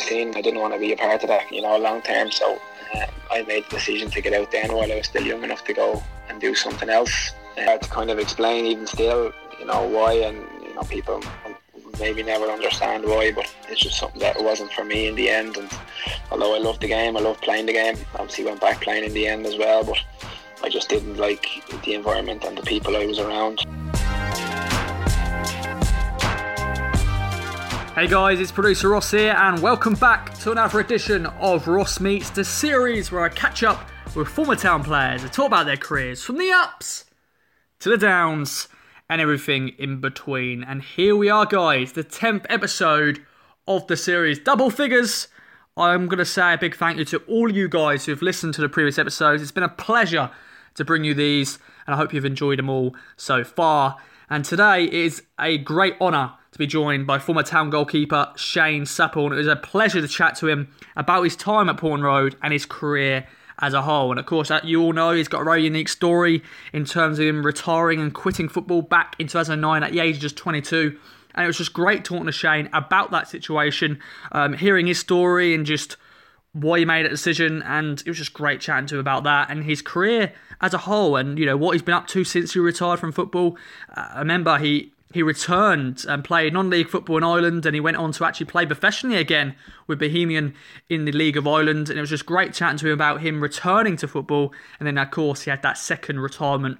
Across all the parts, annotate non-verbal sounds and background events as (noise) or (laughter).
was. I didn't want to be a part of that, you know, long term. So um, I made the decision to get out then while I was still young enough to go and do something else. Uh, to kind of explain, even still, you know, why, and you know, people maybe never understand why, but it's just something that wasn't for me in the end. And although I loved the game, I loved playing the game. Obviously, went back playing in the end as well, but I just didn't like the environment and the people I was around. Hey guys, it's producer Ross here, and welcome back to another edition of Ross Meets, the series where I catch up with former town players and talk about their careers from the ups to the downs and everything in between. And here we are, guys, the 10th episode of the series. Double figures. I'm going to say a big thank you to all you guys who have listened to the previous episodes. It's been a pleasure to bring you these, and I hope you've enjoyed them all so far. And today is a great honour to be joined by former town goalkeeper Shane Supple. It was a pleasure to chat to him about his time at Portman Road and his career as a whole. And of course, you all know he's got a very unique story in terms of him retiring and quitting football back in 2009 at the age of just 22. And it was just great talking to Shane about that situation, um, hearing his story and just why he made a decision. And it was just great chatting to him about that and his career as a whole and, you know, what he's been up to since he retired from football. Uh, I remember he he returned and played non-league football in Ireland and he went on to actually play professionally again with Bohemian in the League of Ireland and it was just great chatting to him about him returning to football and then of course he had that second retirement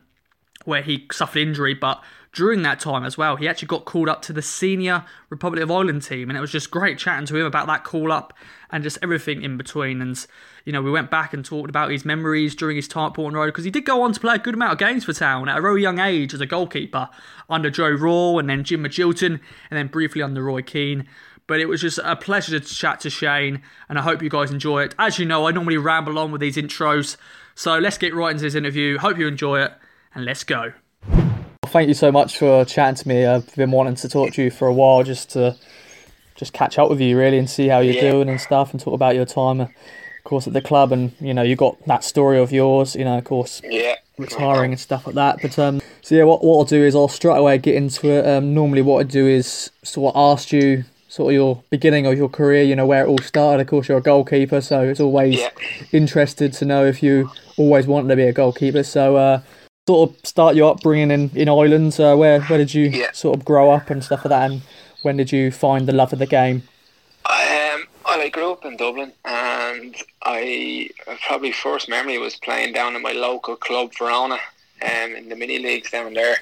where he suffered injury but during that time as well he actually got called up to the senior Republic of Ireland team and it was just great chatting to him about that call up and just everything in between and you know, we went back and talked about his memories during his time at Portman Road because he did go on to play a good amount of games for Town at a very young age as a goalkeeper under Joe Royle and then Jim Magilton and then briefly under Roy Keane. But it was just a pleasure to chat to Shane, and I hope you guys enjoy it. As you know, I normally ramble on with these intros, so let's get right into this interview. Hope you enjoy it, and let's go. Thank you so much for chatting to me. I've been wanting to talk to you for a while just to just catch up with you really and see how you're yeah. doing and stuff and talk about your time of course, at the club, and you know, you got that story of yours, you know, of course, yeah, retiring and stuff like that. But um, so yeah, what what I'll do is I'll straight away get into it. Um, normally, what I do is sort of ask you sort of your beginning of your career, you know, where it all started. Of course, you're a goalkeeper, so it's always yeah. interested to know if you always wanted to be a goalkeeper. So, uh, sort of start your upbringing in in Ireland. Uh, where where did you yeah. sort of grow up and stuff like that, and when did you find the love of the game? Um, well, I grew up in Dublin, and I probably first memory was playing down in my local club Verona, um, in the mini leagues down there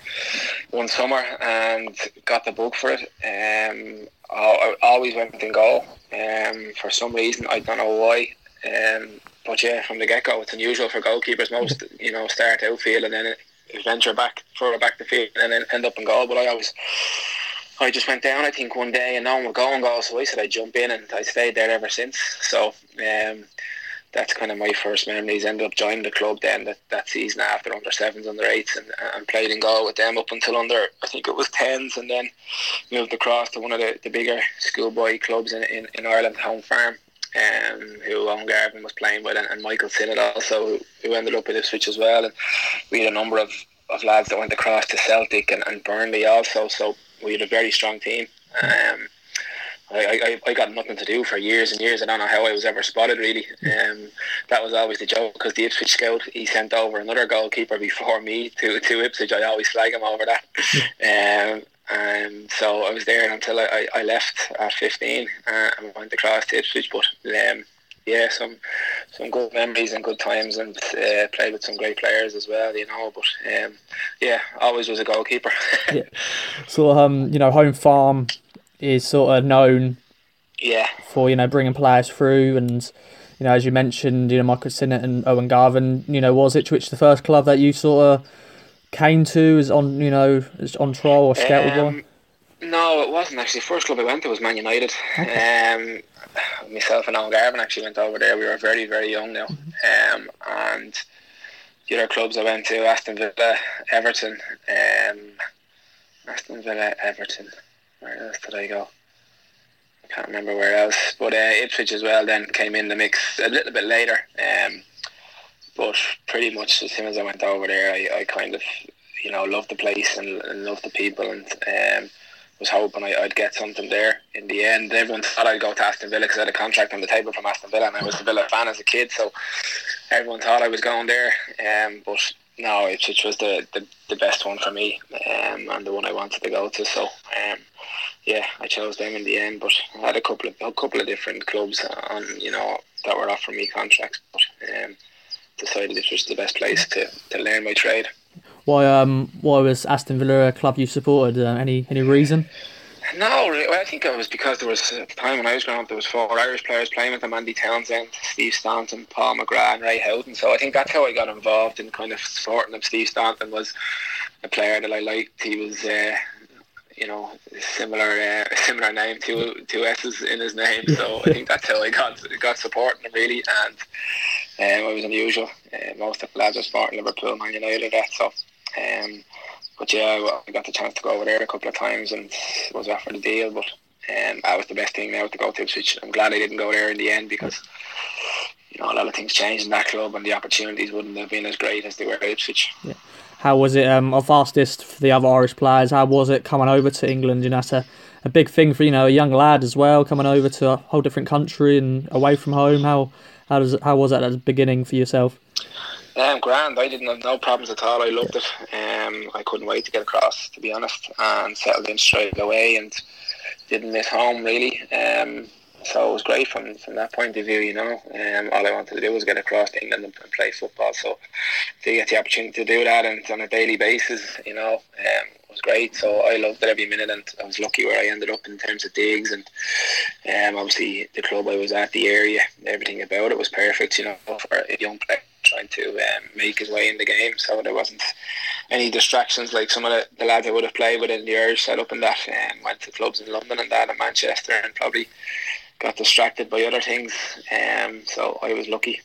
one summer, and got the book for it. Um, I always went in goal. Um, for some reason, I don't know why. Um, but yeah, from the get go, it's unusual for goalkeepers. Most you know start outfield and then venture back further back the field and then end up in goal. But I always I just went down, I think, one day and no one would go and go, so I said I'd jump in and I stayed there ever since. So um, that's kind of my first memories. Ended up joining the club then that, that season after under sevens, under eights, and, and played in goal with them up until under, I think it was tens, and then moved across to one of the, the bigger schoolboy clubs in, in, in Ireland, Home Farm. Um, who Owen Garvan was playing with, and, and Michael Sinnott also, who, who ended up at Ipswich as well. And we had a number of, of lads that went across to Celtic and, and Burnley also. So we had a very strong team. Um, I, I, I got nothing to do for years and years. I don't know how I was ever spotted really. Um, that was always the joke because the Ipswich scout he sent over another goalkeeper before me to, to Ipswich. I always flag him over that. um, and so I was there until I, I left at 15 uh, and went across to Ipswich. But um, yeah, some some good memories and good times, and uh, played with some great players as well. You know, but um, yeah, always was a goalkeeper. (laughs) yeah. So um, you know, home farm is sort of known. Yeah. For you know bringing players through and. You know, as you mentioned, you know Michael Sinnott and Owen Garvan. You know, was Ipswich the first club that you sort of came to is on you know as on trial or scout um, No, it wasn't actually. The first club I went to was Man United. Okay. Um, myself and Owen Garvan actually went over there. We were very, very young now. Mm-hmm. Um, and the other clubs I went to, Aston Villa, Everton, um, Aston Villa, Everton. Where else did I go? I can't remember where else. But uh, Ipswich as well then came in the mix a little bit later. Um, but pretty much as soon as I went over there, I, I kind of, you know, loved the place and, and loved the people and um, was hoping I, would get something there. in the end, everyone thought I'd go to Aston Villa because I had a contract on the table from Aston Villa, and I was a Villa fan as a kid. So everyone thought I was going there. Um, but no, Ipswich was the, the, the best one for me, um, and the one I wanted to go to. So um, yeah, I chose them in the end. But I had a couple of a couple of different clubs on you know that were offering me contracts, but um, decided this was the best place to, to learn my trade. Why um why was Aston Villa a club you supported? Uh, any any reason? No, well, I think it was because there was a time when I was growing up, there was four Irish players playing with them: Andy Townsend, Steve Staunton, Paul McGrath, and Ray Houghton. So I think that's how I got involved in kind of supporting them. Steve Staunton was a player that I liked. He was, uh, you know, similar uh, (laughs) similar name, two two S's in his name. So I think that's how I got got supporting him really, and um, I was unusual. Uh, most of the lads were supporting Liverpool, Man United, that so. Um, but yeah, I got the chance to go over there a couple of times and was offered a deal. But um, that was the best thing now to go to Ipswich. I'm glad I didn't go there in the end because you know a lot of things changed in that club and the opportunities wouldn't have been as great as they were at Ipswich. Yeah. How was it? Um, this for the other Irish players. How was it coming over to England? You know, that's a, a big thing for you know a young lad as well, coming over to a whole different country and away from home. How how does how was that at the beginning for yourself? Um, grand. I didn't have no problems at all. I loved it. Um, I couldn't wait to get across, to be honest, and settled in straight away and didn't miss home really. Um, so it was great from from that point of view. You know, um, all I wanted to do was get across to England and, and play football. So to get the opportunity to do that and on a daily basis, you know, um, was great. So I loved it every minute, and I was lucky where I ended up in terms of digs and um, obviously the club I was at, the area, everything about it was perfect. You know, for a young player trying to um, make his way in the game. So there wasn't any distractions like some of the, the lads I would have played with in the Irish setup and that. Um, went to clubs in London and that, and Manchester, and probably got distracted by other things. Um, so I was lucky.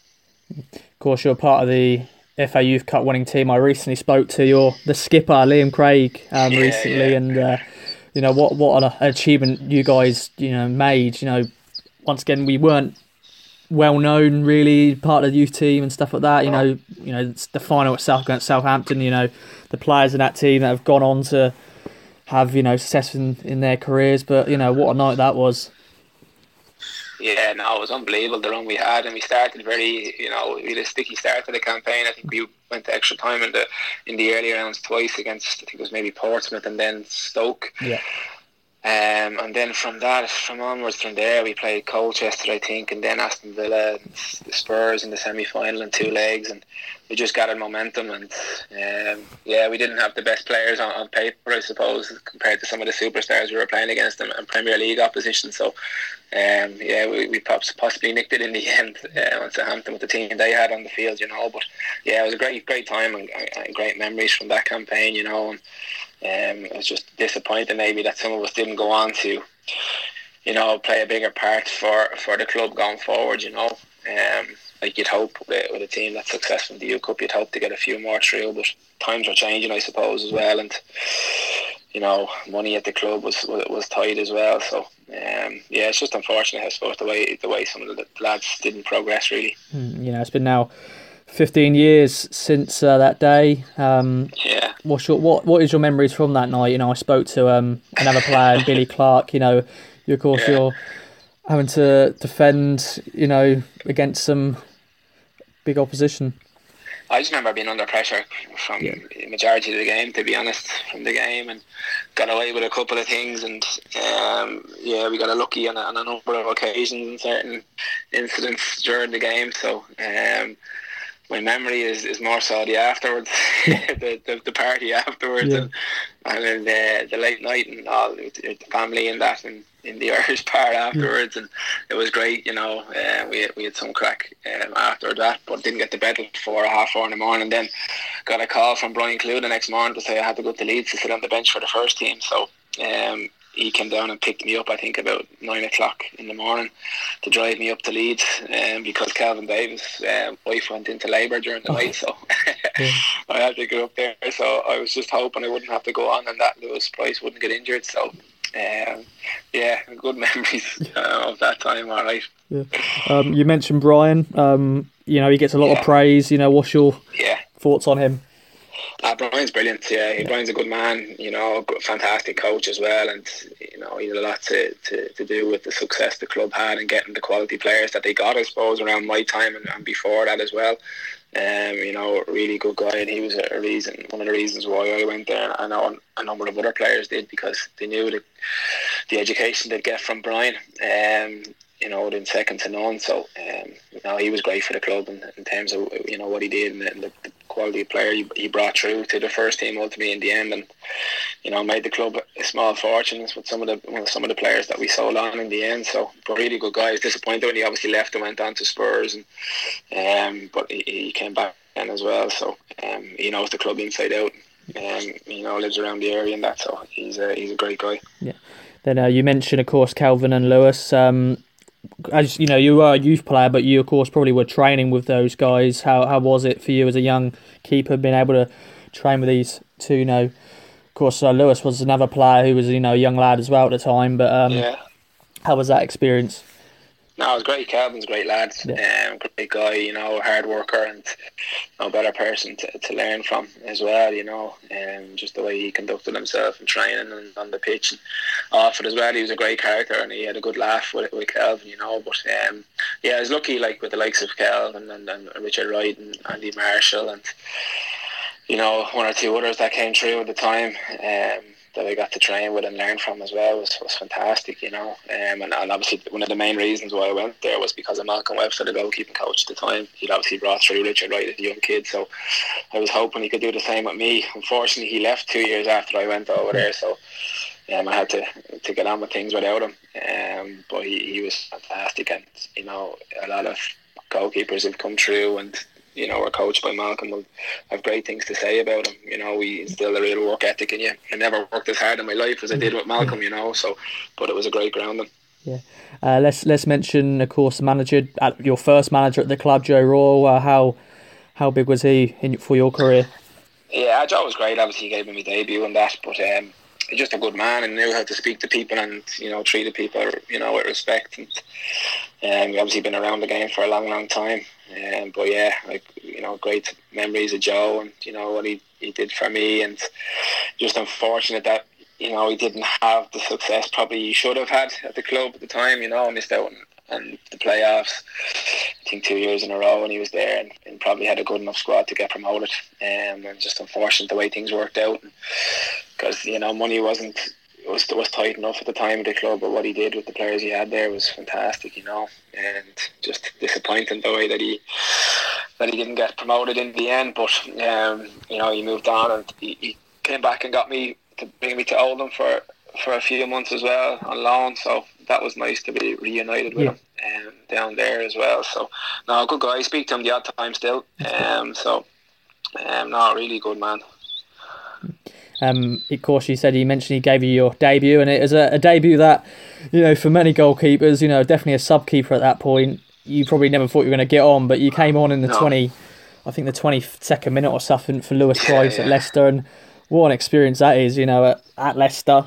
Of course, you're part of the FA Youth Cup winning team. I recently spoke to your the skipper Liam Craig um, yeah, recently, yeah. and uh, you know what what an achievement you guys you know made. You know, once again we weren't well known really part of the youth team and stuff like that. You know, you know the final at South against Southampton. You know, the players in that team that have gone on to have you know success in, in their careers. But you know what a night that was. Yeah, no, it was unbelievable the run we had, and we started very, you know, we had a sticky start to the campaign. I think we went to extra time in the in the early rounds twice against, I think it was maybe Portsmouth and then Stoke. Yeah. Um, and then from that, from onwards from there, we played Colchester, I think, and then Aston Villa, and the Spurs in the semi final in two legs, and we just gathered momentum. And um, yeah, we didn't have the best players on, on, paper, I suppose, compared to some of the superstars we were playing against them in Premier League opposition. So um, yeah, we, we possibly nicked it in the (laughs) end uh, on Southampton with the team they had on the field, you know. But yeah, it was a great, great time and, and great memories from that campaign, you know. And um, it was just disappointing maybe that some of us didn't go on to, you know, play a bigger part for, for the club going forward. You know, um, like you'd hope with, with a team that's successful in the Youth Cup, you'd hope to get a few more through. But times are changing, I suppose, as well, and you know, money at the club was was tight as well. So um, yeah, it's just unfortunate, I suppose, the way the way some of the lads didn't progress really. Mm, you know, it's been now 15 years since uh, that day. Um, yeah. What's your, what What is your memories from that night? You know, I spoke to um, another player, (laughs) Billy Clark. You know, you, of course yeah. you're having to defend. You know, against some big opposition. I just remember being under pressure from yeah. the majority of the game, to be honest, from the game, and got away with a couple of things. And um, yeah, we got a lucky on a, on a number of occasions and certain incidents during the game. So um, my memory is, is more so the afterwards, (laughs) the, the, the party afterwards, yeah. and, and then the, the late night and all the family and that, and in the (laughs) Irish part afterwards, yeah. and it was great. You know, uh, we we had some crack um, after that, but didn't get to bed at four or half four in the morning. Then got a call from Bryan Klug the next morning to say I had to go to Leeds to sit on the bench for the first team. So. Um, he came down and picked me up. I think about nine o'clock in the morning to drive me up to Leeds, um, because Kelvin Davis' uh, wife went into labour during the oh. night, so (laughs) yeah. I had to go up there. So I was just hoping I wouldn't have to go on, and that Lewis Price wouldn't get injured. So. Um, yeah, good (laughs) memories uh, of that time. All right. Yeah. Um, you mentioned Brian. Um, you know, he gets a lot yeah. of praise. You know, what's your yeah. thoughts on him? Uh, Brian's brilliant. Yeah, Brian's a good man. You know, fantastic coach as well, and you know he had a lot to, to, to do with the success the club had and getting the quality players that they got. I suppose around my time and, and before that as well. Um, you know, really good guy, and he was a reason, one of the reasons why I went there. I know a number of other players did because they knew the the education they'd get from Brian. Um, you know, then second to none. So, um, you know, he was great for the club in, in terms of you know what he did and the, the quality player he, brought through to the first team ultimately in the end, and you know made the club a small fortunes with some of the well, some of the players that we sold on in the end. So, really good guy. He's disappointed when he obviously left and went on to Spurs, and um, but he, he came back then as well. So, um, he knows the club inside out. Um, you know, lives around the area and that. So he's a he's a great guy. Yeah. Then uh, you mentioned, of course, Kelvin and Lewis. Um, as you know, you were a youth player, but you of course probably were training with those guys. How how was it for you as a young keeper being able to train with these two? You know, of course, uh, Lewis was another player who was you know a young lad as well at the time. But um, yeah, how was that experience? No, it was great. Kelvin's a great lad, yeah. um, great guy. You know, hard worker and no better person to, to learn from as well. You know, and um, just the way he conducted himself in training and on the pitch and off it as well. He was a great character and he had a good laugh with with Kelvin. You know, but um, yeah, I was lucky like with the likes of Kelvin and, and Richard Wright and Andy Marshall and you know one or two others that came through at the time. Um, that I got to train with and learn from as well was, was fantastic, you know. Um, and, and obviously, one of the main reasons why I went there was because of Malcolm Webster, the goalkeeping coach at the time. He'd obviously brought through Richard Wright as a young kid, so I was hoping he could do the same with me. Unfortunately, he left two years after I went over there, so um, I had to to get on with things without him. Um, but he, he was fantastic, and you know, a lot of goalkeepers have come through and you know, are coached by Malcolm will have great things to say about him. You know, he instilled a real work ethic in you. I never worked as hard in my life as I did with Malcolm, you know, so but it was a great grounding. Yeah. Uh, let's let's mention, of course, the manager, at your first manager at the club, Joe Royle. Uh, how how big was he in, for your career? Yeah, Joe was great. Obviously, he gave me my debut and that, but um, he's just a good man and knew how to speak to people and you know treated people you know with respect. And um, obviously been around the game for a long, long time. Um, but yeah, like you know, great memories of Joe and you know what he, he did for me, and just unfortunate that you know he didn't have the success probably he should have had at the club at the time. You know, missed out on, on the playoffs. I think two years in a row when he was there, and, and probably had a good enough squad to get promoted. Um, and just unfortunate the way things worked out, because you know money wasn't was was tight enough at the time of the club, but what he did with the players he had there was fantastic, you know, and just disappointing the way that he that he didn't get promoted in the end. But um, you know, he moved on and he, he came back and got me to bring me to Oldham for for a few months as well on loan. So that was nice to be reunited with yeah. him um, down there as well. So no, good guy. I speak to him the odd time still. Um, so um, no, really good man. Um, of course, you said he mentioned he gave you your debut, and it was a, a debut that, you know, for many goalkeepers, you know, definitely a sub keeper at that point. You probably never thought you were going to get on, but you came on in the no. twenty, I think the twenty second minute or something for Lewis Price yeah, yeah. at Leicester, and what an experience that is, you know, at, at Leicester,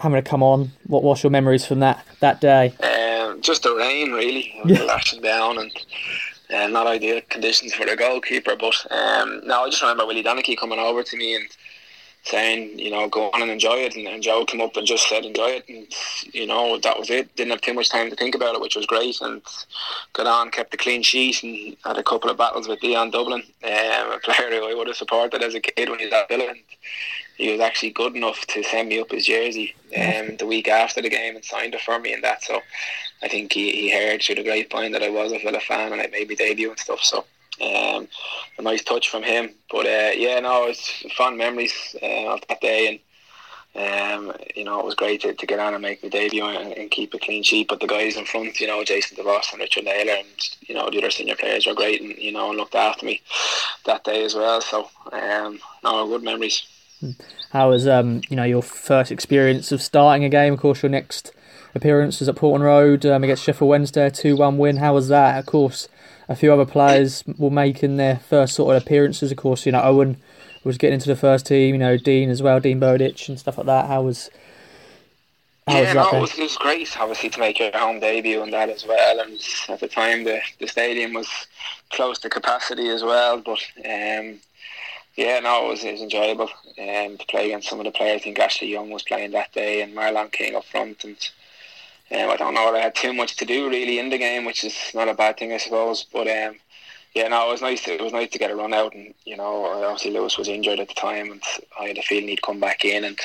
having to come on. What was your memories from that that day? Um, just the rain, really, (laughs) yeah. lashing down and. Uh, not ideal conditions for the goalkeeper, but um, no, I just remember Willie Donachie coming over to me and saying, you know, go on and enjoy it. And, and Joe came up and just said, enjoy it. And, you know, that was it. Didn't have too much time to think about it, which was great. And got on, kept a clean sheet, and had a couple of battles with Dion Dublin, um, a player who I would have supported as a kid when he was at Villa. And he was actually good enough to send me up his jersey um, the week after the game and signed it for me and that. So I think he, he heard through the grapevine that I was a Villa fan and I made my debut and stuff. So um, a nice touch from him. But uh, yeah, no, it's fond memories uh, of that day, and um, you know it was great to, to get on and make the debut and, and, keep a clean sheet. But the guys in front, you know, Jason DeVos and Richard Naylor, and you know the other senior players were great, and you know looked after me that day as well. So um, no, good memories. How was um, you know your first experience of starting a game? Of course, your next appearance was at Portman Road um, against Sheffield Wednesday, two one win. How was that? Of course, a few other players were making their first sort of appearances. Of course, you know Owen was getting into the first team. You know Dean as well, Dean Bowditch and stuff like that. How was how yeah, was no, it was, it was great, obviously, to make your home debut and that as well. And at the time, the, the stadium was close to capacity as well. But um, Yeah, no, it was, it was enjoyable um, to play against some of the players. I think Ashley Young was playing that day and Marlon King up front. And um, I don't know, I had too much to do really in the game, which is not a bad thing, I suppose. But um, yeah, no, it was nice. To, it was nice to get a run out, and you know, obviously Lewis was injured at the time, and I had a feeling he'd come back in, and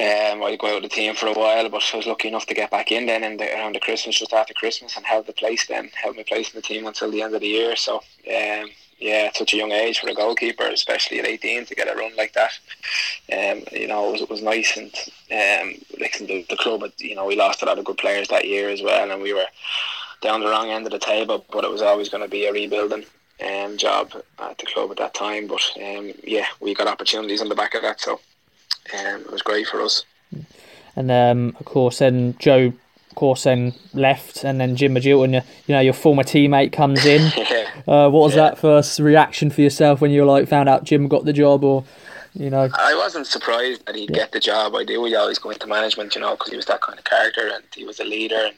um, I'd go out with the team for a while. But I was lucky enough to get back in then, in the, around the Christmas, just after Christmas, and held the place then, held my place in the team until the end of the year. So um, yeah, at such a young age for a goalkeeper, especially at 18, to get a run like that. Um, you know, it was, it was nice, and um, like the, the club, you know, we lost a lot of good players that year as well, and we were down the wrong end of the table, but it was always going to be a rebuilding um, job at the club at that time. But um, yeah, we got opportunities on the back of that, so um, it was great for us. And um, of course, then Joe, course, then left, and then Jim Magilton, you know, your former teammate comes in. (laughs) uh, what was yeah. that first reaction for yourself when you like found out Jim got the job, or you know. I wasn't surprised that he'd yeah. get the job. I knew he'd always go into management, you know, because he was that kind of character and he was a leader. And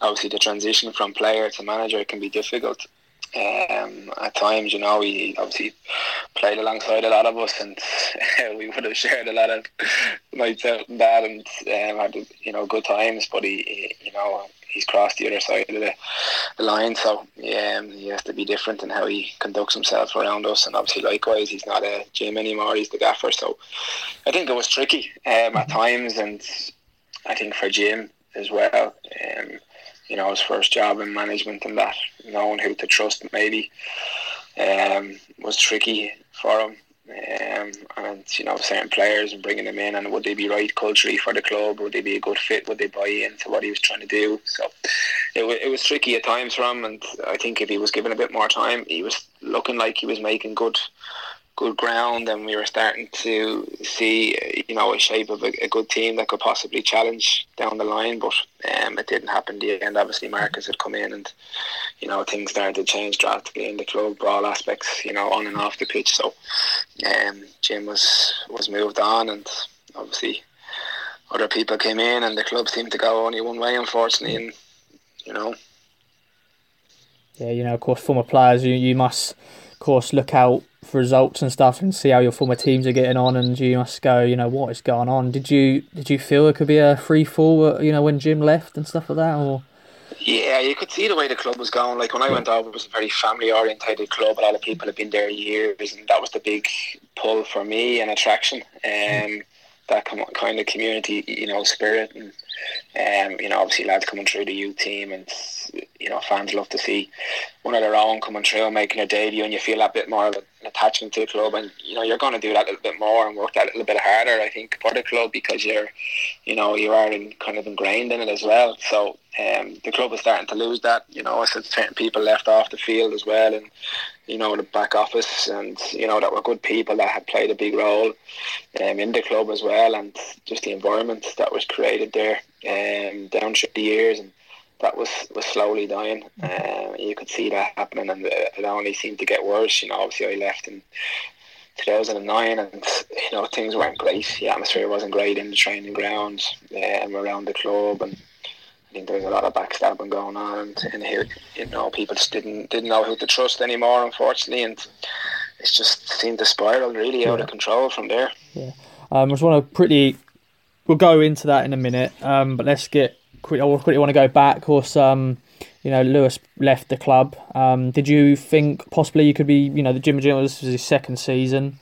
obviously, the transition from player to manager can be difficult. Um, at times, you know, he obviously played alongside a lot of us, and (laughs) we would have shared a lot of nights out and that, and um, had you know good times. But he, he you know, he's crossed the other side of the, the line, so yeah, um, he has to be different in how he conducts himself around us. And obviously, likewise, he's not a Jim anymore; he's the gaffer. So I think it was tricky um, at times, and I think for Jim as well. Um, you know, his first job in management and that, knowing who to trust maybe um, was tricky for him. Um, and you know certain players and bringing them in and would they be right culturally for the club? Would they be a good fit? Would they buy into what he was trying to do? So it, w- it was tricky at times for him and I think if he was given a bit more time he was looking like he was making good good ground and we were starting to see you know a shape of a, a good team that could possibly challenge down the line but um, it didn't happen the end. Obviously Marcus had come in and you know things started to change drastically in the club all aspects you know on and off the pitch. So um, Jim was was moved on and obviously other people came in and the club seemed to go only one way unfortunately and you know. Yeah you know of course former players you, you must course look out for results and stuff and see how your former teams are getting on and you must go you know what is going on did you did you feel it could be a free fall uh, you know when Jim left and stuff like that or yeah, you could see the way the club was going. Like when I went over, it was a very family orientated club. A lot of people had been there years, and that was the big pull for me and attraction. Um, that kind of community, you know, spirit, and um, you know, obviously lads coming through the youth team, and you know, fans love to see one of their own coming through and making a debut, and you feel that bit more of an attachment to the club, and you know, you're going to do that a little bit more and work that a little bit harder, I think, for the club because you're, you know, you are in, kind of ingrained in it as well. So um, the club is starting to lose that. You know, I said certain people left off the field as well, and you know the back office, and you know that were good people that had played a big role um, in the club as well, and just the environment that was created there um, down through the years, and that was was slowly dying. Uh, you could see that happening, and it only seemed to get worse. You know, obviously I left in 2009, and you know things weren't great. The atmosphere wasn't great in the training grounds um, around the club, and I think there was a lot of backstabbing going on, and, and here, you know, people just didn't didn't know who to trust anymore, unfortunately, and it just seemed to spiral really out of control from there. Yeah, um, I just want to pretty. We'll go into that in a minute, um, but let's get. Quick, I quickly want to go back. Of course, um, you know, Lewis left the club. Um, did you think possibly you could be, you know, the Jim Jim was his second season?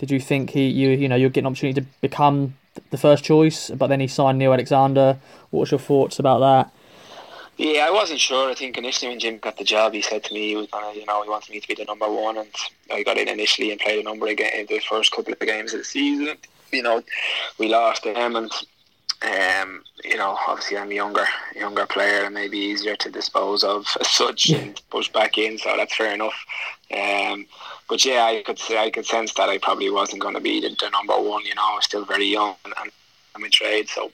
Did you think he, you, you know, you're getting an opportunity to become the first choice, but then he signed Neil Alexander. What's your thoughts about that? Yeah, I wasn't sure. I think initially when Jim got the job, he said to me, he was gonna, you know, he wanted me to be the number one, and I got in initially and played a number of games, the first couple of games of the season. You know, we lost them, and um, you know, obviously I'm a younger, younger player and maybe easier to dispose of (laughs) as such and push back in, so that's fair enough. Um, but yeah, I could say I could sense that I probably wasn't going to be the, the, number one. You know, I was still very young and, and I'm in trade, so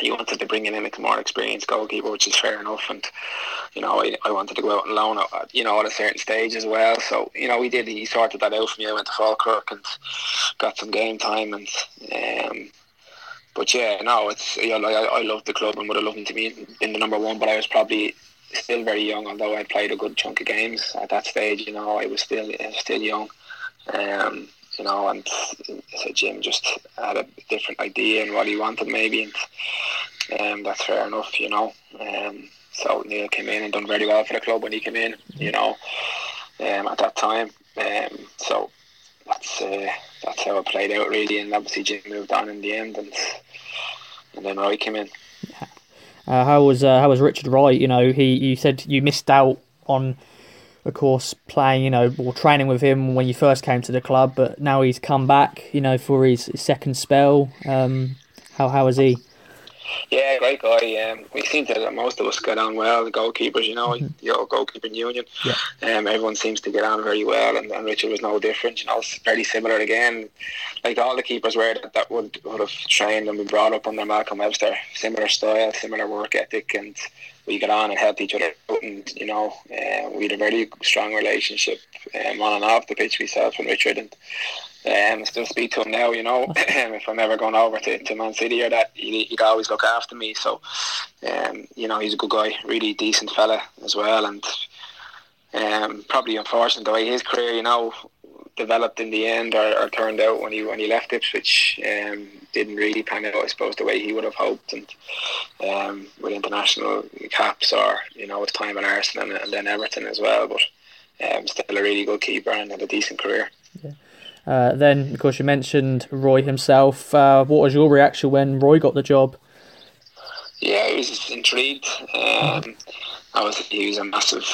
he wanted to bring in a more experienced goalkeeper, which is fair enough. And you know, I, I wanted to go out and loan, at, you know, at a certain stage as well. So you know, we did. He sorted that out for me. I went to Falkirk and got some game time, and um, but yeah, no, it's you know, I, I love the club and would have loved to be in, in the number one, but I was probably still very young, although I played a good chunk of games at that stage. You know, I was still I was still young, Um, you know, and so Jim just had a different idea and what he wanted maybe, and um, that's fair enough, you know. Um, so Neil came in and done very well for the club when he came in, you know, um, at that time. Um, so that's uh, that's how it played out really, and obviously Jim moved on in the end, and and then Roy came in. Uh, how was uh, how was Richard Wright? You know, he you said you missed out on, of course, playing you know or training with him when you first came to the club, but now he's come back. You know, for his, second spell. Um, how how is he? Yeah, great guy. Um, we seem to most of us get on well. The goalkeepers, you know, mm-hmm. your goalkeeping union. Yeah. Um, everyone seems to get on very well, and, and Richard was no different. You know, very similar again. Like all the keepers were that, that would would have trained and been brought up under Malcolm Webster. Similar style, similar work ethic, and we got on and helped each other out. And you know, uh, we had a very strong relationship um, on and off the pitch. Myself and Richard, and um, still speak to him now, you know, (laughs) if I'm ever going over to, to Man City or that, he'd, he'd always look after me. So, um, you know, he's a good guy, really decent fella as well. And um, probably unfortunate the way his career, you know, developed in the end or, or turned out when he when he left Ipswich. Um, didn't really pan out, I suppose, the way he would have hoped. And um, with international caps or, you know, his time in Arsenal and, and then Everton as well. But um, still a really good keeper and had a decent career. Yeah. Uh, then, of course, you mentioned Roy himself. Uh, what was your reaction when Roy got the job? Yeah, he was intrigued. Um, obviously, he was a massive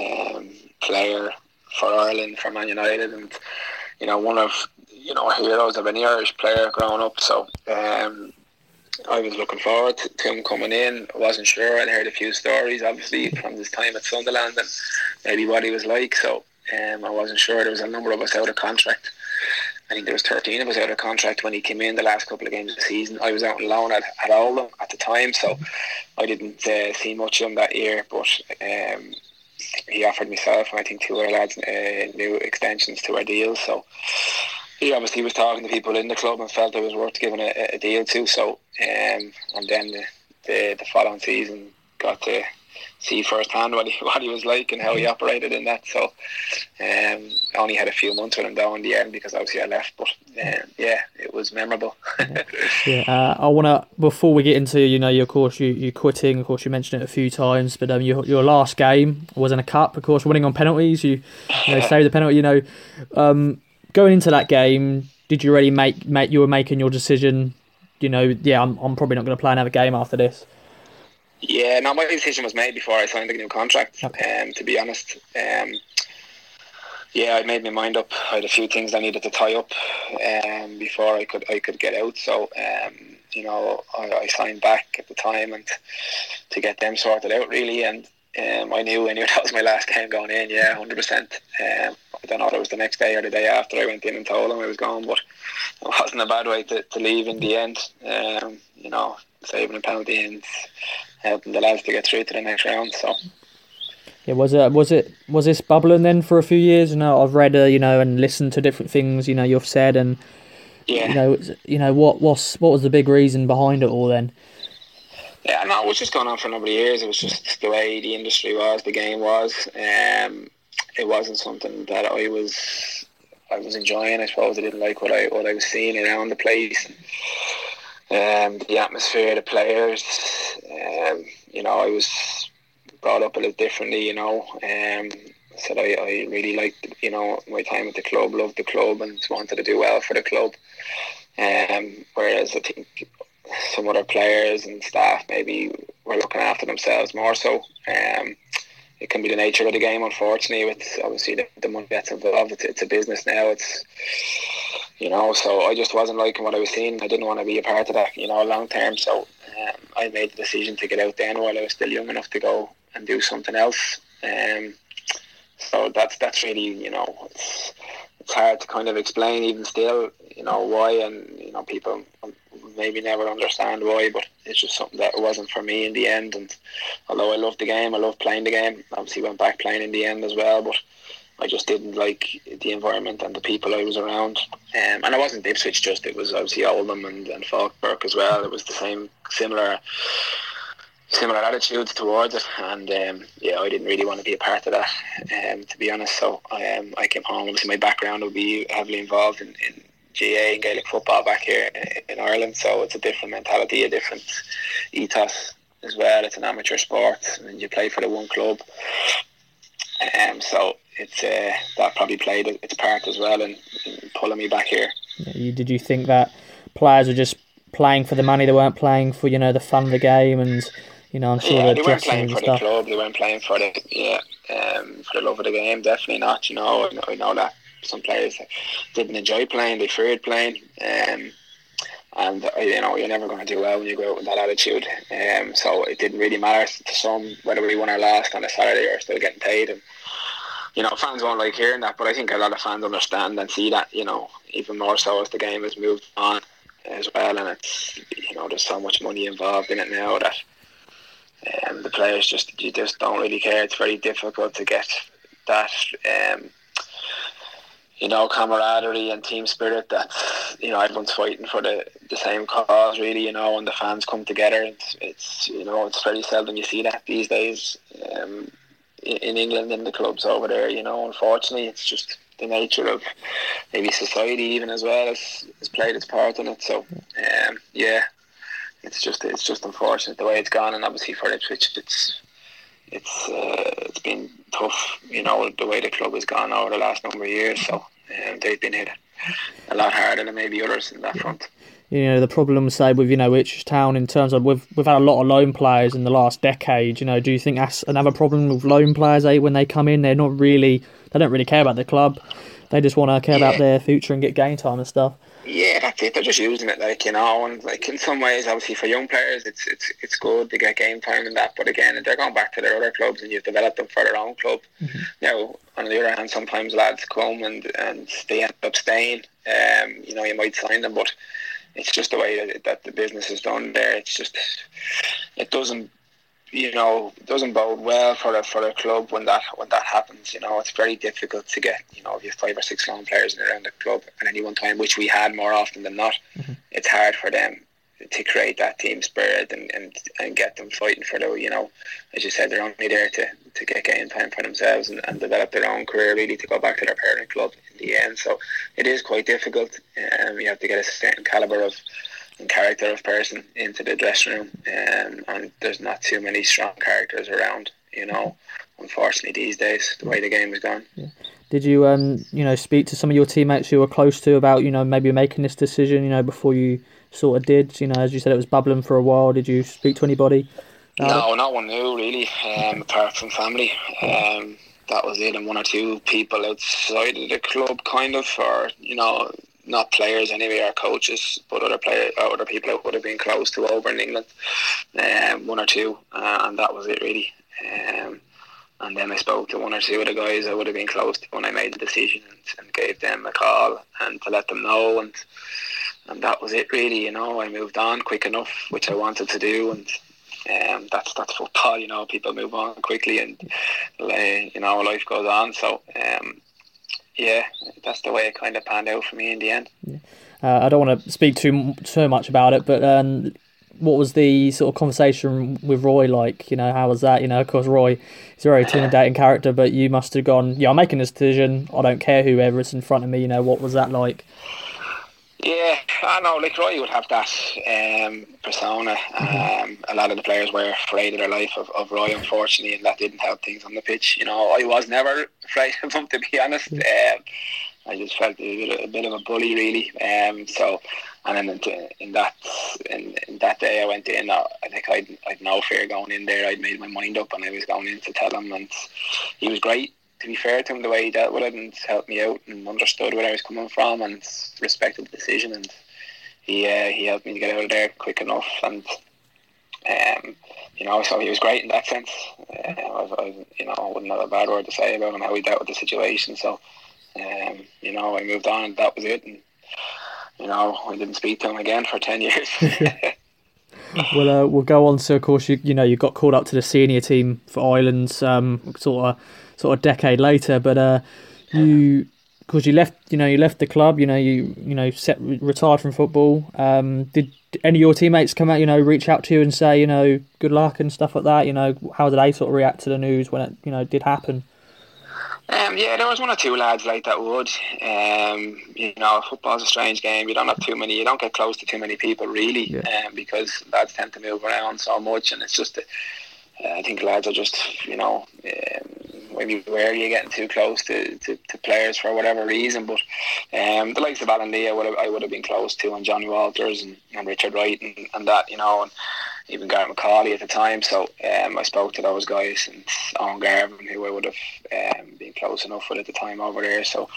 um, player for Ireland, for Man United, and you know one of you know heroes of any Irish player growing up. So um, I was looking forward to, to, him coming in. I wasn't sure. I'd heard a few stories, obviously, from his time at Sunderland and maybe what he was like. So um, I wasn't sure. There was a number of us out of contract. I think there was 13 of us out of contract when he came in the last couple of games of the season. I was out on loan at, at Oldham at the time, so I didn't uh, see much of him that year. But um, he offered myself and I think two other lads uh, new extensions to our deals. So he obviously was talking to people in the club and felt it was worth giving a, a deal to. So um, and then the, the, the following season got to see firsthand what he (laughs) what he was like and how he operated in that. So um, I only had a few months with him down in the end because obviously I left. But um, yeah, it was memorable. (laughs) yeah, uh, I want to before we get into you know your course you you quitting. Of course, you mentioned it a few times, but um, your your last game was in a cup. Of course, winning on penalties. You you know (laughs) saved the penalty. You know, um, going into that game, did you already make make you were making your decision? You know, yeah, I'm I'm probably not going to play another game after this. Yeah, no, my decision was made before I signed the new contract. Okay. Um, to be honest, um, yeah, I made my mind up. I had a few things I needed to tie up um, before I could I could get out. So um, you know, I, I signed back at the time and to get them sorted out really. And um, I knew I knew (laughs) that was my last game going in. Yeah, hundred percent. Um, I don't know if it was the next day or the day after I went in and told them I was gone, but (laughs) it wasn't a bad way to, to leave in the end. Um, you know, saving a penalty and helping the lads to get through to the next round. So. Yeah, was it was it was this bubbling then for a few years? You know, I've read, uh, you know, and listened to different things. You know, you've said, and yeah, you know, you know what was what was the big reason behind it all then? Yeah, no, it was just going on for a number of years. It was just the way the industry was, the game was. Um, it wasn't something that I was I was enjoying. I suppose I didn't like what I what I was seeing around the place. Um, the atmosphere, the players. Um, you know, I was brought up a little differently. You know, um, said I, I really liked you know my time at the club, loved the club, and wanted to do well for the club. Um, whereas I think some other players and staff maybe were looking after themselves more so. Um, it can be the nature of the game, unfortunately. With obviously the, the money that's involved, it's, it's a business now. It's you know, so I just wasn't liking what I was seeing. I didn't want to be a part of that, you know, long term. So um, I made the decision to get out then while I was still young enough to go and do something else. Um, so that's that's really you know it's it's hard to kind of explain even still you know why and you know people maybe never understand why but it's just something that wasn't for me in the end and although I loved the game I loved playing the game obviously went back playing in the end as well but I just didn't like the environment and the people I was around. Um, and it wasn't Ipswich just, it was obviously Oldham and, and Falkirk as well. It was the same, similar similar attitudes towards it, and um, yeah, I didn't really want to be a part of that, um, to be honest. So um, I came home. Obviously, my background would be heavily involved in, in And Gaelic football back here in Ireland, so it's a different mentality, a different ethos as well. It's an amateur sport, and you play for the one club. Um, so it's uh, that probably played its part as well in, in pulling me back here. You, did you think that players were just playing for the money? They weren't playing for you know the fun of the game, and you know I'm sure yeah, they weren't playing for the club. They weren't playing for the yeah um, for the love of the game. Definitely not. You know, I know, I know that some players didn't enjoy playing. They feared playing. Um, and uh, you know you're never going to do well when you go out with that attitude. Um, so it didn't really matter to some whether we won or lost on a Saturday or still getting paid. And you know fans won't like hearing that, but I think a lot of fans understand and see that. You know even more so as the game has moved on as well, and it's you know there's so much money involved in it now that um, the players just you just don't really care. It's very difficult to get that. Um, you know, camaraderie and team spirit that, you know, everyone's fighting for the, the same cause really, you know, and the fans come together. It's, it's you know, it's very seldom you see that these days um, in England in the clubs over there, you know, unfortunately it's just the nature of maybe society even as well has, has played its part in it. So, um, yeah, it's just it's just unfortunate the way it's gone and obviously for Ipswich it's it's uh, it's been tough, you know, the way the club has gone over the last number of years. So um, they've been hit a lot harder than maybe others in that front. You know the problem, say with you know Ipswich Town in terms of we've we've had a lot of loan players in the last decade. You know, do you think that's another problem with loan players? Eh, when they come in, they're not really they don't really care about the club. They just want to care yeah. about their future and get game time and stuff. Yeah, that's it. They're just using it, like you know, and like in some ways, obviously for young players, it's it's it's good to get game time and that. But again, they're going back to their other clubs, and you've developed them for their own club. Mm-hmm. Now, on the other hand, sometimes lads come and and they end up staying. Um, you know, you might sign them, but it's just the way that, that the business is done there. It's just it doesn't you know doesn't bode well for a for a club when that when that happens. You know, it's very difficult to get you know if you have five or six loan players around the club at any one time, which we had more often than not. Mm-hmm. It's hard for them to create that team spirit and, and, and get them fighting for the you know as you said they're only there to, to get game time for themselves and, and develop their own career really to go back to their parent club in the end so it is quite difficult um, you have to get a certain caliber of character of person into the dressing room, um, and there's not too many strong characters around. You know, unfortunately these days, the way the game is gone. Yeah. Did you, um, you know, speak to some of your teammates who were close to about, you know, maybe making this decision, you know, before you sort of did? You know, as you said, it was bubbling for a while. Did you speak to anybody? No, not one knew really, um, apart from family. Um, that was it, and one or two people outside of the club, kind of, or you know, not players anyway, or coaches, but other player, other people that would have been close to over in England, um, one or two, uh, and that was it really. Um, and then I spoke to one or two of the guys I would have been close to when I made the decision, and, and gave them a call and to let them know, and and that was it really. You know, I moved on quick enough, which I wanted to do, and um, that's that's football. You know, people move on quickly, and you know, life goes on. So um, yeah, that's the way it kind of panned out for me in the end. Yeah. Uh, I don't want to speak too too much about it, but um, what was the sort of conversation with Roy like? You know, how was that? You know, of course, Roy is a very (laughs) intimidating character, but you must have gone, yeah, I'm making this decision. I don't care whoever is in front of me. You know, what was that like? Yeah, I know. Like Roy would have that um, persona. Um, a lot of the players were afraid of their life of, of Roy, unfortunately, and that didn't help things on the pitch. You know, I was never afraid of him, (laughs) to be honest. Um, I just felt a bit, a bit of a bully, really. Um, so, and then in, in that in, in, that day, I went in. I, I think I'd I'd no fear going in there. I'd made my mind up, and I was going in to tell him, and he was great to be fair to him, the way he dealt with it and helped me out and understood where I was coming from and respected the decision and he uh, he helped me to get out of there quick enough and um, you know so he was great in that sense. Uh, I, I, you know I wouldn't have a bad word to say about him how he dealt with the situation. So um, you know I moved on and that was it. And you know I didn't speak to him again for ten years. (laughs) (laughs) well, uh, we'll go on to, of course, you you know you got called up to the senior team for Ireland, um, sort of sort of decade later. But uh, you, because you left, you know, you left the club. You know, you you know, set, retired from football. Um, did any of your teammates come out, you know, reach out to you and say, you know, good luck and stuff like that? You know, how did they sort of react to the news when it, you know, did happen? Um, yeah, there was one or two lads like that would. Um, you know, football's a strange game. You don't have too many. You don't get close to too many people really, yeah. um, because lads tend to move around so much, and it's just. Uh, I think lads are just, you know, um, maybe wary of getting too close to, to, to, players for whatever reason. But um, the likes of Alan Lee, I would have, I would have been close to, and Johnny Walters and, and Richard Wright and, and that, you know, and even Gareth McAuley at the time. So um, I spoke to those guys and Owen Garvan, who I would have um, been close enough with at the time over there. So.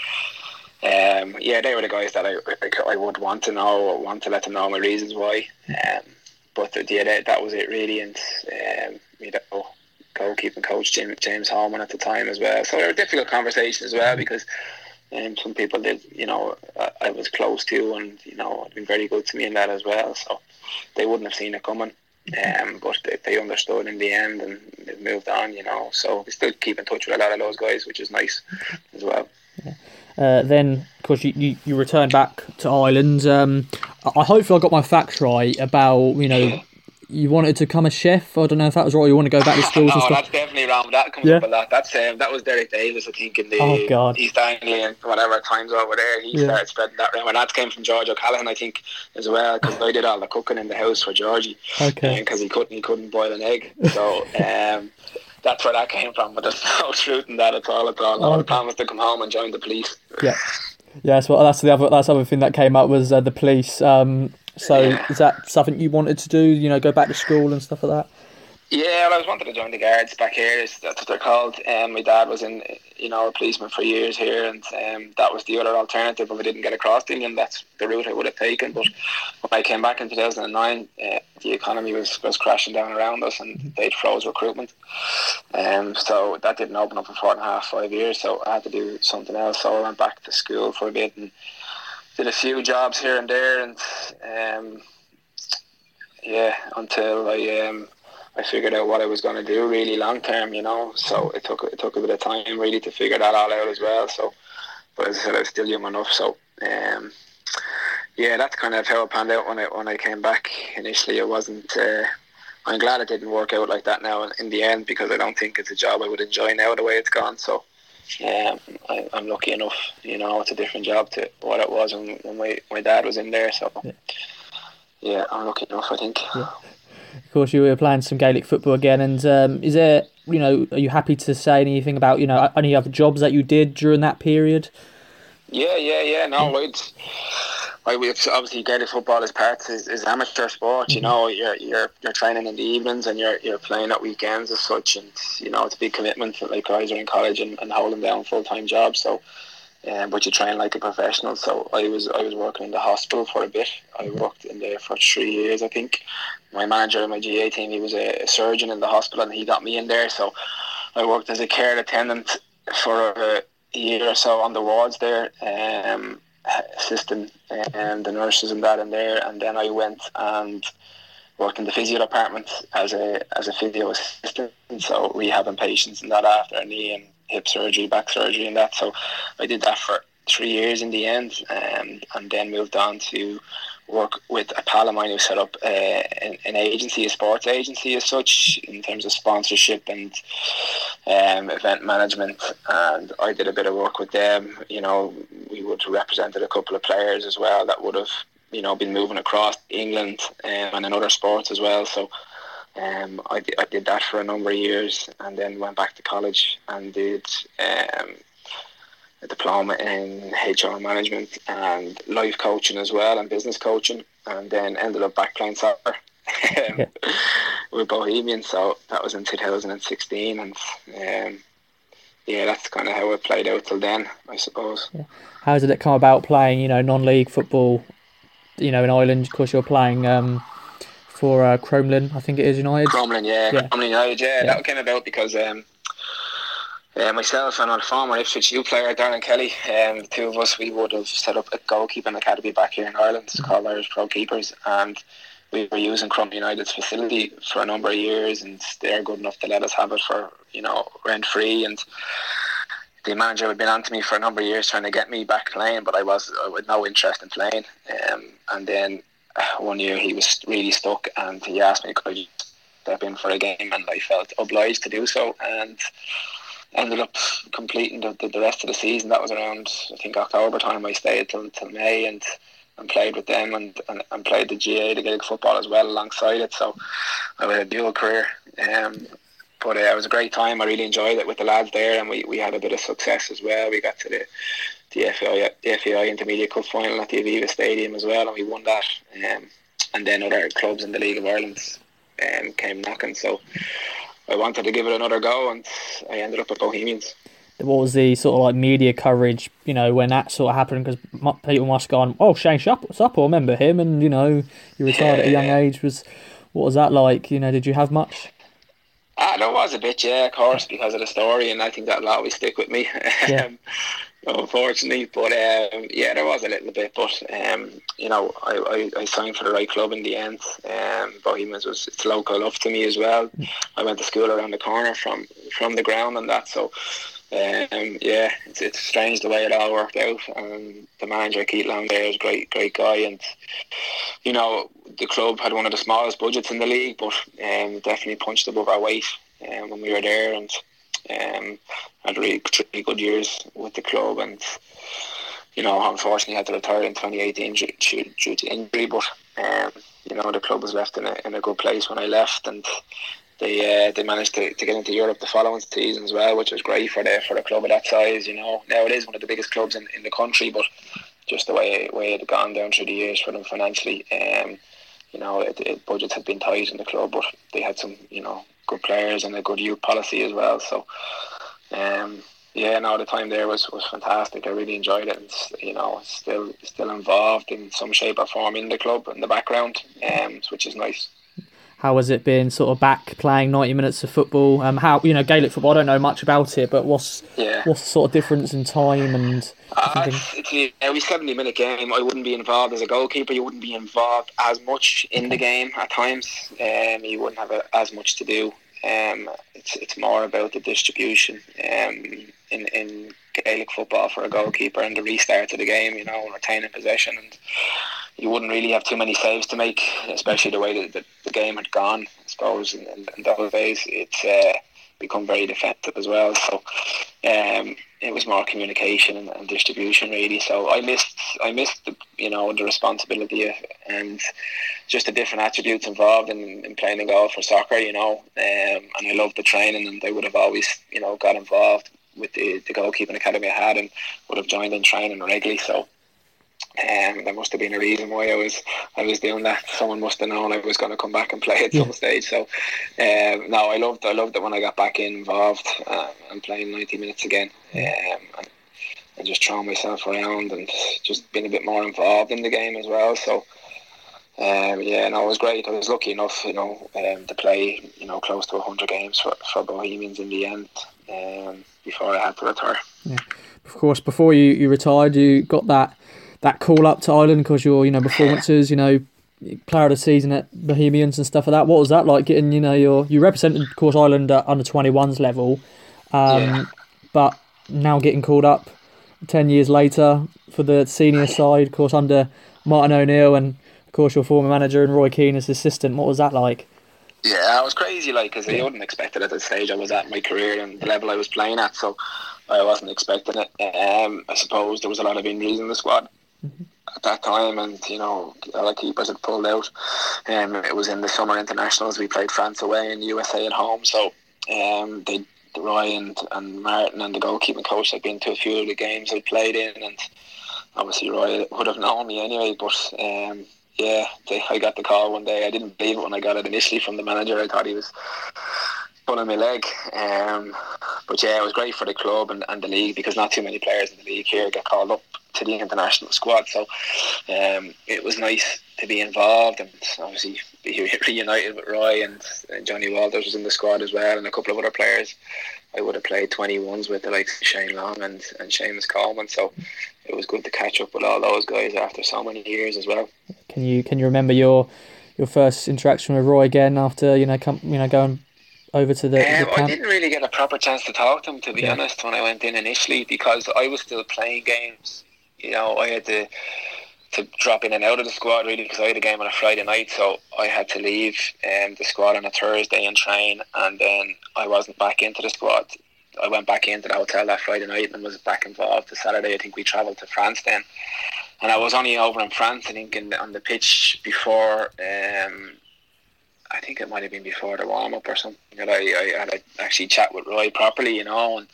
Um, yeah, they were the guys that I, I, I, would want to know, want to let them know my reasons why. Um, but yeah, that, that was it really, and um, you know, goalkeeping coach James, James Holman at the time as well. So there were difficult conversations as well because um, some people did, you know, I, I was close to and, you know, had been very good to me in that as well. So they wouldn't have seen it coming. Um, but they, they understood in the end and they've moved on, you know. So we still keep in touch with a lot of those guys, which is nice as well. Uh, then, of course, you, you, you returned back to Ireland. Um, I hopefully I got my facts right about you know you wanted to become a chef. I don't know if that was right. You want to go back to (laughs) schools no, and stuff. that's definitely wrong. That comes yeah. up a lot. That's um, that was Derek Davis, I think, in the oh, God. East Anglian whatever times over there. He yeah. started spreading that around. And that came from George O'Callaghan, I think, as well, because I did all the cooking in the house for Georgie. (laughs) Okay. Because um, he couldn't he couldn't boil an egg, so. (laughs) Um, that's where that came from, but there's (laughs) no truth in that at all. At all. No, okay. I promised to come home and join the police. Yeah, yes. Well, that's the other that's the other thing that came up was uh, the police. Um, so yeah. is that something you wanted to do? You know, go back to school and stuff like that. Yeah, well, I was wanted to join the guards back here. That's what they're called. Um, my dad was in, you know, a policeman for years here, and um, that was the other alternative. If I didn't get across England, that's the route I would have taken. But when I came back in 2009, uh, the economy was, was crashing down around us, and mm-hmm. they'd froze recruitment. Um, so that didn't open up for four and a half, five years. So I had to do something else. So I went back to school for a bit and did a few jobs here and there, and um, yeah, until I um, I figured out what I was going to do really long term, you know. So it took it took a bit of time really to figure that all out as well. So, but as I said, I was still young enough. So, um, yeah, that's kind of how it panned out when I when I came back. Initially, it wasn't. Uh, I'm glad it didn't work out like that now in the end because I don't think it's a job I would enjoy now the way it's gone. So um, I, am lucky enough, you know, it's a different job to what it was when, when my, my dad was in there. So, yeah, I'm lucky enough, I think. Yeah. Course, you were playing some Gaelic football again, and um, is there, you know, are you happy to say anything about, you know, any other jobs that you did during that period? Yeah, yeah, yeah. No, it's obviously Gaelic football is part is, is amateur sport. You mm-hmm. know, you're you're you're training in the evenings and you're you're playing at weekends as such, and you know it's a big commitment. For like guys are in college and, and holding down full time jobs, so. Um, but you train like a professional. So I was I was working in the hospital for a bit. I worked in there for three years, I think. My manager in my GA team, he was a, a surgeon in the hospital, and he got me in there. So I worked as a care attendant for a year or so on the wards there. Um, assisting um, the nurses and that in there, and then I went and worked in the physio department as a as a physio assistant, so rehabbing patients and that after a knee and hip surgery, back surgery, and that. So I did that for three years in the end, um, and then moved on to work with a pal of mine who set up uh, an, an, agency, a sports agency as such, in terms of sponsorship and um, event management. And I did a bit of work with them. You know, we would have represented a couple of players as well that would have, you know, been moving across England um, and in other sports as well. So. Um, I, I did that for a number of years and then went back to college and did um, a diploma in HR management and life coaching as well and business coaching, and then ended up back playing soccer (laughs) yeah. with Bohemian. So that was in 2016, and um, yeah, that's kind of how it played out till then, I suppose. Yeah. How did it come about playing, you know, non-league football? You know, in Ireland, of course, you're playing um, for uh, Crumlin, I think it is United. Crumlin, yeah, yeah. Crumlin United, yeah, yeah. That came about because um, uh, myself and a former Ipswich U player, Darren Kelly, um, the two of us, we would have set up a goalkeeping academy back here in Ireland. It's called Irish Pro Keepers, and we were using Crum United's facility for a number of years, and they're good enough to let us have it for you know rent free. And the manager had been on to me for a number of years trying to get me back playing, but I was with no interest in playing. Um, and then (sighs) one year he was really stuck, and he asked me could I step in for a game, and I felt obliged to do so, and ended up completing the, the, the rest of the season. That was around I think October time. I stayed till till May and and played with them and, and, and played the GA, the Gaelic football as well alongside it. So I had a dual career. Um, but uh, it was a great time. I really enjoyed it with the lads there, and we, we had a bit of success as well. We got to the the FAI, the FAI Intermediate Cup final at the Aviva Stadium as well, and we won that. Um, and then other clubs in the League of Ireland um, came knocking. So I wanted to give it another go, and I ended up at Bohemians. What was the sort of like media coverage, you know, when that sort of happened? Because people must have gone, "Oh, Shane Supple, remember him?" And you know, you retired yeah. at a young age. Was what was that like? You know, did you have much? Ah, there was a bit, yeah, of course, because of the story, and I think that'll always stick with me. (laughs) Yeah. Unfortunately. But um, yeah, there was a little bit. But um, you know, I, I, I, signed for the right club in the end. Um, Bohemians was it's local enough to me as well. I went to school around the corner from from the ground and that. So um, yeah, it's, it's strange the way it all worked out. And the manager Keith Long there is a great great guy, and you know the club had one of the smallest budgets in the league, but um, definitely punched above our weight um, when we were there and. Um, had really, really good years with the club, and you know, unfortunately, had to retire in 2018 due, due, to injury. But um, you know, the club was left in a in a good place when I left, and they uh, they managed to, to get into Europe the following season as well, which was great for the for a club of that size. You know, now it is one of the biggest clubs in, in the country, but just the way way it had gone down through the years for them financially. Um, you know, it, it, budgets had been tight in the club, but they had some, you know, good players and a good youth policy as well. So, um, yeah, no, the time there was, was fantastic. I really enjoyed it, and you know, still still involved in some shape or form in the club in the background, um, which is nice. How has it been, sort of back playing ninety minutes of football? Um, how you know Gaelic football? I don't know much about it, but what's yeah. what's the sort of difference in time and? Uh, it's, it's a seventy minute game. I wouldn't be involved as a goalkeeper. You wouldn't be involved as much in the game at times. Um, you wouldn't have a, as much to do. Um, it's it's more about the distribution um, in in Gaelic football for a goalkeeper and the restart of the game. You know, retaining possession, and you wouldn't really have too many saves to make, especially the way that the, the game had gone. I suppose in, in, in those days, it's uh, become very defective as well. So um, it was more communication and, and, distribution really. So I missed I missed the you know the responsibility and just the different attributes involved in, in playing the golf for soccer. You know, um, and I loved the training, and I would have always you know got involved with the, the goalkeeping academy I had and would have joined in training regularly. So um, there must have been a reason why I was I was doing that. Someone must have known I was going to come back and play at yeah. some stage. So um, no, I loved I loved it when I got back involved uh, and playing ninety minutes again, um, and, and just throwing myself around and just being a bit more involved in the game as well. So. Um, yeah, no, it was great. I was lucky enough, you know, um, to play, you know, close to hundred games for, for Bohemians in the end um, before I had to retire. Yeah. Of course, before you, you retired, you got that that call up to Ireland because your you know performances, you know, player of the season at Bohemians and stuff like that. What was that like? Getting you know your you represented of course Ireland at under twenty ones level, um, yeah. but now getting called up ten years later for the senior side, of course under Martin O'Neill and of course your former manager and Roy Keane as assistant. What was that like? Yeah, it was crazy, like, because I wouldn't expect it at the stage I was at my career and the level I was playing at, so I wasn't expecting it. Um, I suppose there was a lot of injuries in the squad, at that time, and you know, of keepers had pulled out. Um, it was in the summer internationals. We played France away and USA at home, so um, they Ryan and Martin and the goalkeeping coach had been to a few of the games I played in, and obviously Roy would have known me anyway. But um, yeah, they, I got the call one day. I didn't believe it when I got it initially from the manager. I thought he was pulling my leg. Um, but yeah, it was great for the club and, and the league because not too many players in the league here get called up to the international squad. So um, it was nice to be involved and obviously be (laughs) reunited with Roy and, and Johnny Walters was in the squad as well and a couple of other players. I would have played 21s with the likes of Shane Long and, and Seamus Coleman. So it was good to catch up with all those guys after so many years as well. Can you can you remember your your first interaction with Roy again after you know come you know going over to the, um, the I didn't really get a proper chance to talk to him to be yeah. honest when I went in initially because I was still playing games you know, I had to to drop in and out of the squad really because I had a game on a Friday night, so I had to leave um, the squad on a Thursday and train, and then I wasn't back into the squad. I went back into the hotel that Friday night and was back involved the Saturday. I think we travelled to France then, and I was only over in France. I think in, on the pitch before. Um, I think it might have been before the warm up or something. That I, I had a, actually chat with Roy properly, you know, and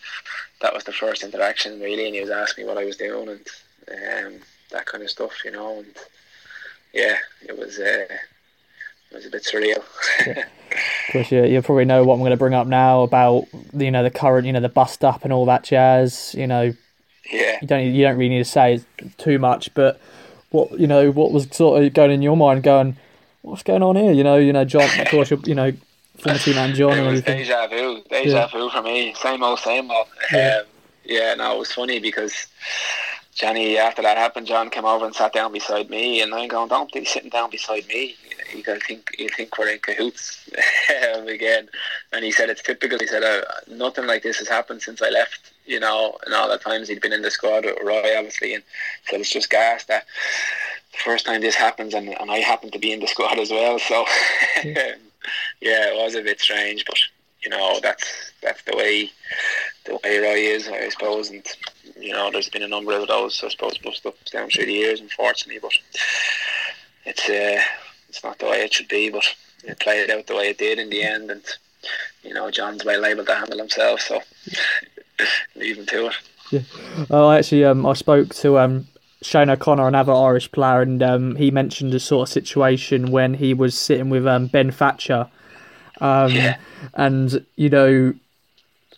that was the first interaction really. And he was asking me what I was doing and um, that kind of stuff, you know. And yeah, it was uh, it was a bit surreal. (laughs) Of course, you, you probably know what I'm going to bring up now about you know the current, you know, the bust up and all that jazz. You know, yeah, you don't you don't really need to say too much, but what you know, what was sort of going in your mind, going, what's going on here? You know, you know, John, of course, you know, former teammate John it and was deja vu, deja Yeah. vu for me. Same old, same old. Yeah. Um, yeah, no, it was funny because Johnny, after that happened, John came over and sat down beside me, and I'm going, "Don't be sitting down beside me. You gotta think, you think we're in cahoots (laughs) again." And he said, "It's typical." He said, uh, "Nothing like this has happened since I left." You know, and all the times he'd been in the squad with Roy, obviously, and so it's just gas that the first time this happens, and, and I happen to be in the squad as well. So, (laughs) yeah, it was a bit strange, but you know, that's that's the way the way Roy is, I suppose, and you know, there's been a number of those, I suppose, bust ups down through the years, unfortunately, but it's uh, it's not the way it should be, but it played out the way it did in the end, and you know, John's well able to handle himself, so leave to it. Yeah. Oh, actually, um, I spoke to um, Shane O'Connor, another Irish player, and um, he mentioned a sort of situation when he was sitting with um, Ben Thatcher, um, Yeah. and you know,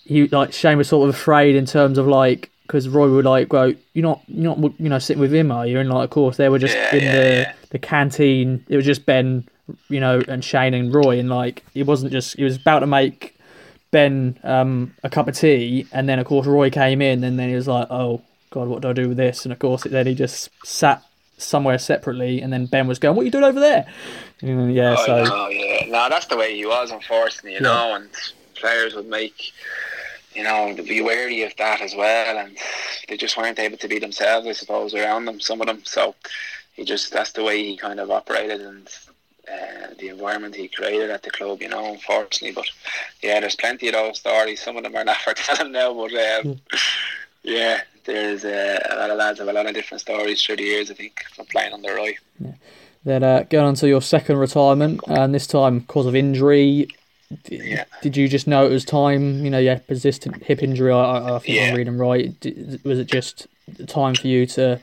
he like Shane was sort of afraid in terms of like because Roy would like go, you're not, you're not, you know, sitting with him, are you? And like, of course, they were just Yeah, in yeah, the the canteen. It was just Ben, you know, and Shane and Roy, and like, it wasn't just. He was about to make Ben um, a cup of tea, and then of course Roy came in, and then he was like, "Oh God, what do I do with this?" And of course, then he just sat somewhere separately, and then Ben was going, "What are you doing over there?" And, yeah, Oh, so no, yeah. No, that's the way he was, unfortunately, you Yeah. know, and players would make, you know, to be wary of that as well, and they just weren't able to be themselves, I suppose, around them, some of them. So he just, that's the way he kind of operated and uh, the environment he created at the club, you know, unfortunately. But yeah, there's plenty of those stories. Some of them are not for (laughs) telling now, but um, yeah, there's uh, a lot of lads have a lot of different stories through the years, I think, from playing under Roy. then uh, going on to your second retirement, and this time because of injury. d- Yeah. Did you just know it was time? You know, had persistent hip injury. I, I, I think Yeah. I'm reading right. D- Was it just time for you to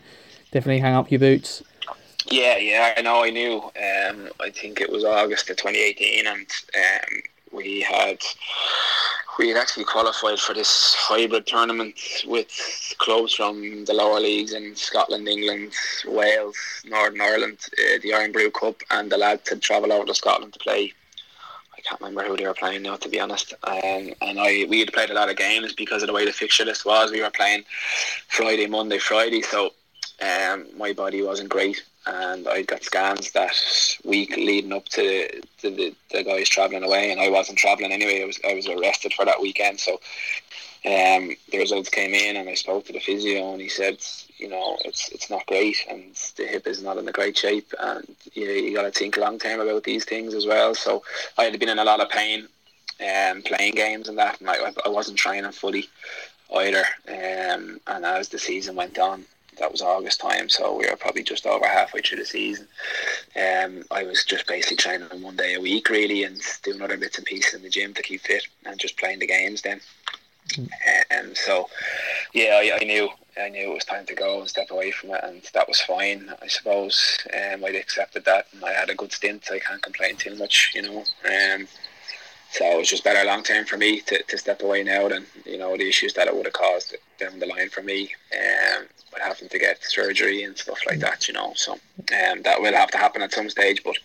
definitely hang up your boots? Yeah, yeah, I know. I knew. Um, I think it was August of 2018, and um, we had we had actually qualified for this hybrid tournament with clubs from the lower leagues in Scotland, England, Wales, Northern Ireland, uh, the Irn-Bru Cup, and the lads had travelled over to Scotland to play. I can't remember who they were playing now, to be honest. Um, and I we had played a lot of games because of the way the fixture list was. We were playing Friday, Monday, Friday, so um, my body wasn't great, and I got scans that week leading up to, the, the guys travelling away, and I wasn't travelling anyway. I was I was arrested for that weekend, so um, the results came in, and I spoke to the physio, and he said, you know, it's it's not great, and the hip is not in the great shape, and you you got to think long term about these things as well. So I had been in a lot of pain, um, playing games and that, and I, I wasn't training fully either. Um, and as the season went on, that was August time, so we were probably just over halfway through the season. Um, I was just basically training one day a week, really, and doing other bits and pieces in the gym to keep fit, and just playing the games then. Um, so, yeah, I, I knew I knew it was time to go and step away from it, and that was fine. I suppose um, I'd accepted that, and I had a good stint. I can't complain too much, you know. Um, so it was just better long term for me to, to step away now than you know the issues that it would have caused down the line for me. Um, with having to get surgery and stuff like that, you know. So um, that will have to happen at some stage, but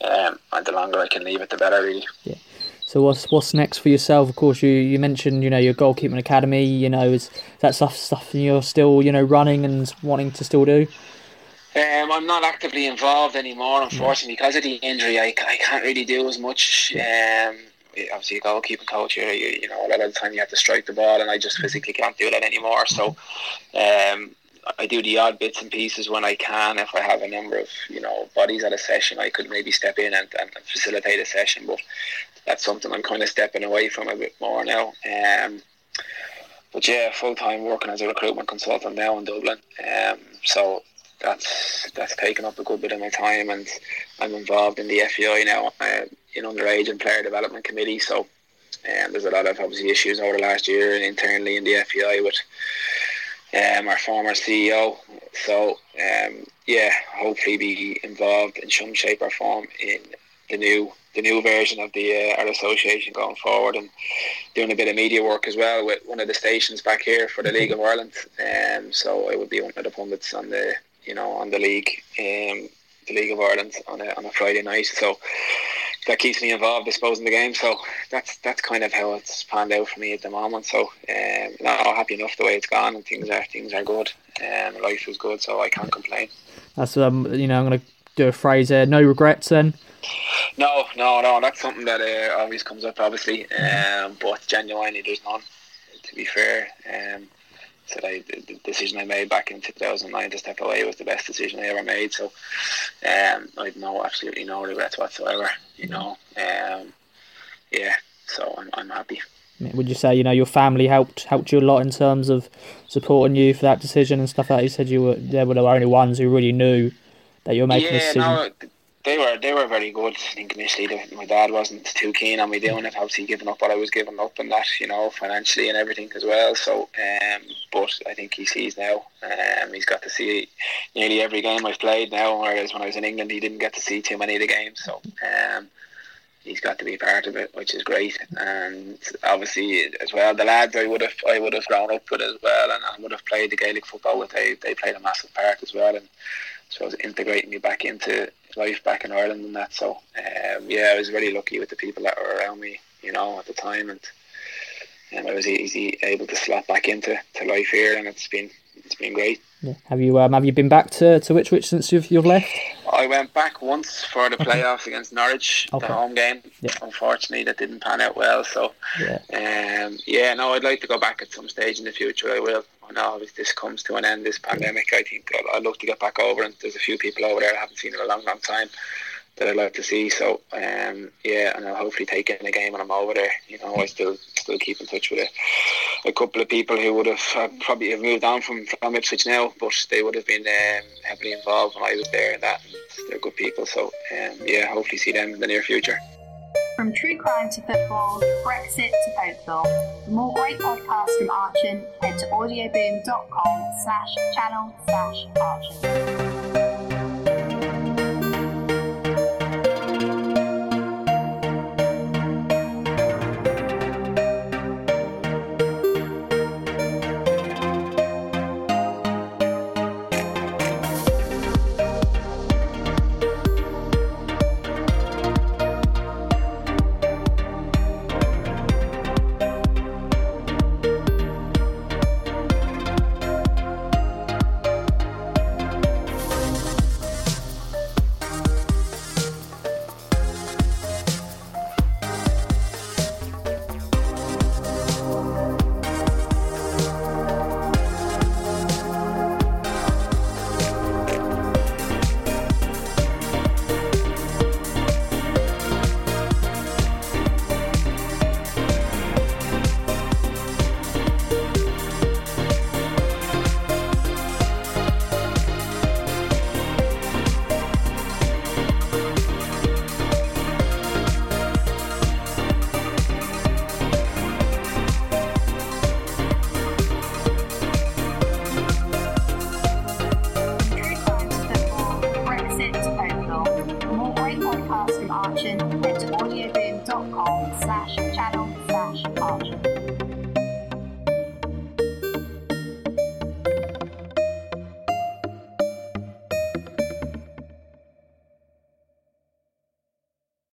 um, and the longer I can leave it, the better, really. Yeah. So what's what's next for yourself? Of course, you, you mentioned you know your goalkeeping academy. You know, is that stuff stuff you're still you know running and wanting to still do? Um, I'm not actively involved anymore, unfortunately, because of the injury. I, I can't really do as much. Um, obviously, a goalkeeping coach, you, you, you know, a lot of the time you have to strike the ball, and I just physically can't do that anymore. So, um, I do the odd bits and pieces when I can. If I have a number of you know bodies at a session, I could maybe step in and, and facilitate a session. But that's something I'm kind of stepping away from a bit more now. Um, but yeah, full time working as a recruitment consultant now in Dublin. Um, so that's that's taken up a good bit of my time, and I'm involved in the FAI now, uh, in underage and player development committee. So um, there's a lot of obviously issues over the last year and internally in the FAI with um, our former CEO. So um, yeah, hopefully be involved in some shape or form in the new the new version of the uh, our association going forward and doing a bit of media work as well with one of the stations back here for the League of Ireland. Um, so I would be one of the pundits on the you know on the league, um, the League of Ireland on a on a Friday night. So that keeps me involved, I suppose, in the game. So that's that's kind of how it's panned out for me at the moment. So um, no, happy enough the way it's gone, and things are things are good. Um, life is good, so I can't complain. That's um, you know, I'm gonna do a phrase there. No regrets, then. No, no, no. That's something that uh, always comes up, obviously. Um, but genuinely, there's none. To be fair, um, so I, the decision I made back in 2009 to step away was the best decision I ever made. So um, I have no absolutely no regrets whatsoever. You know, um, yeah. So I'm, I'm happy. Would you say you know your family helped helped you a lot in terms of supporting you for that decision and stuff like that? You said you were they were the only ones who really knew that you were making yeah, a decision. No, they were they were very good. I think initially my dad wasn't too keen on me doing it. Obviously, giving up what I was giving up and that, you know, financially and everything as well. So, um, but I think he sees now. Um, he's got to see nearly every game I've played now. Whereas when I was in England, he didn't get to see too many of the games. So, um, he's got to be part of it, which is great. And obviously, as well, the lads I would have I would have grown up with as well, and I would have played the Gaelic football with. They they played a massive part as well, and so I was integrating me back into life back in Ireland and that. So um, yeah, I was really lucky with the people that were around me, you know, at the time, and and I was easy able to slot back into to life here, and it's been it's been great. Yeah. Have you um, have you been back to, to Ipswich since you've you've left? I went back once for the playoffs against Norwich, okay. the home game. Yeah. Unfortunately, that didn't pan out well. So, yeah. Um, yeah, no, I'd like to go back at some stage in the future. I will. I know if this comes to an end, this pandemic, I think I'd, I'd look to get back over. And there's a few people over there I haven't seen in a long, long time that I'd like to see. So um, yeah, and I'll hopefully take in a game when I'm over there. You know, I still still keep in touch with a, a couple of people who would have uh, probably have moved on from from Ipswich now, but they would have been um, heavily involved when I was there and that. And they're good people. So um, yeah, hopefully see them in the near future. From true crime to football, Brexit to Oakville. For more great podcasts from Archon, head to audioboom.com slash channel slash Archon.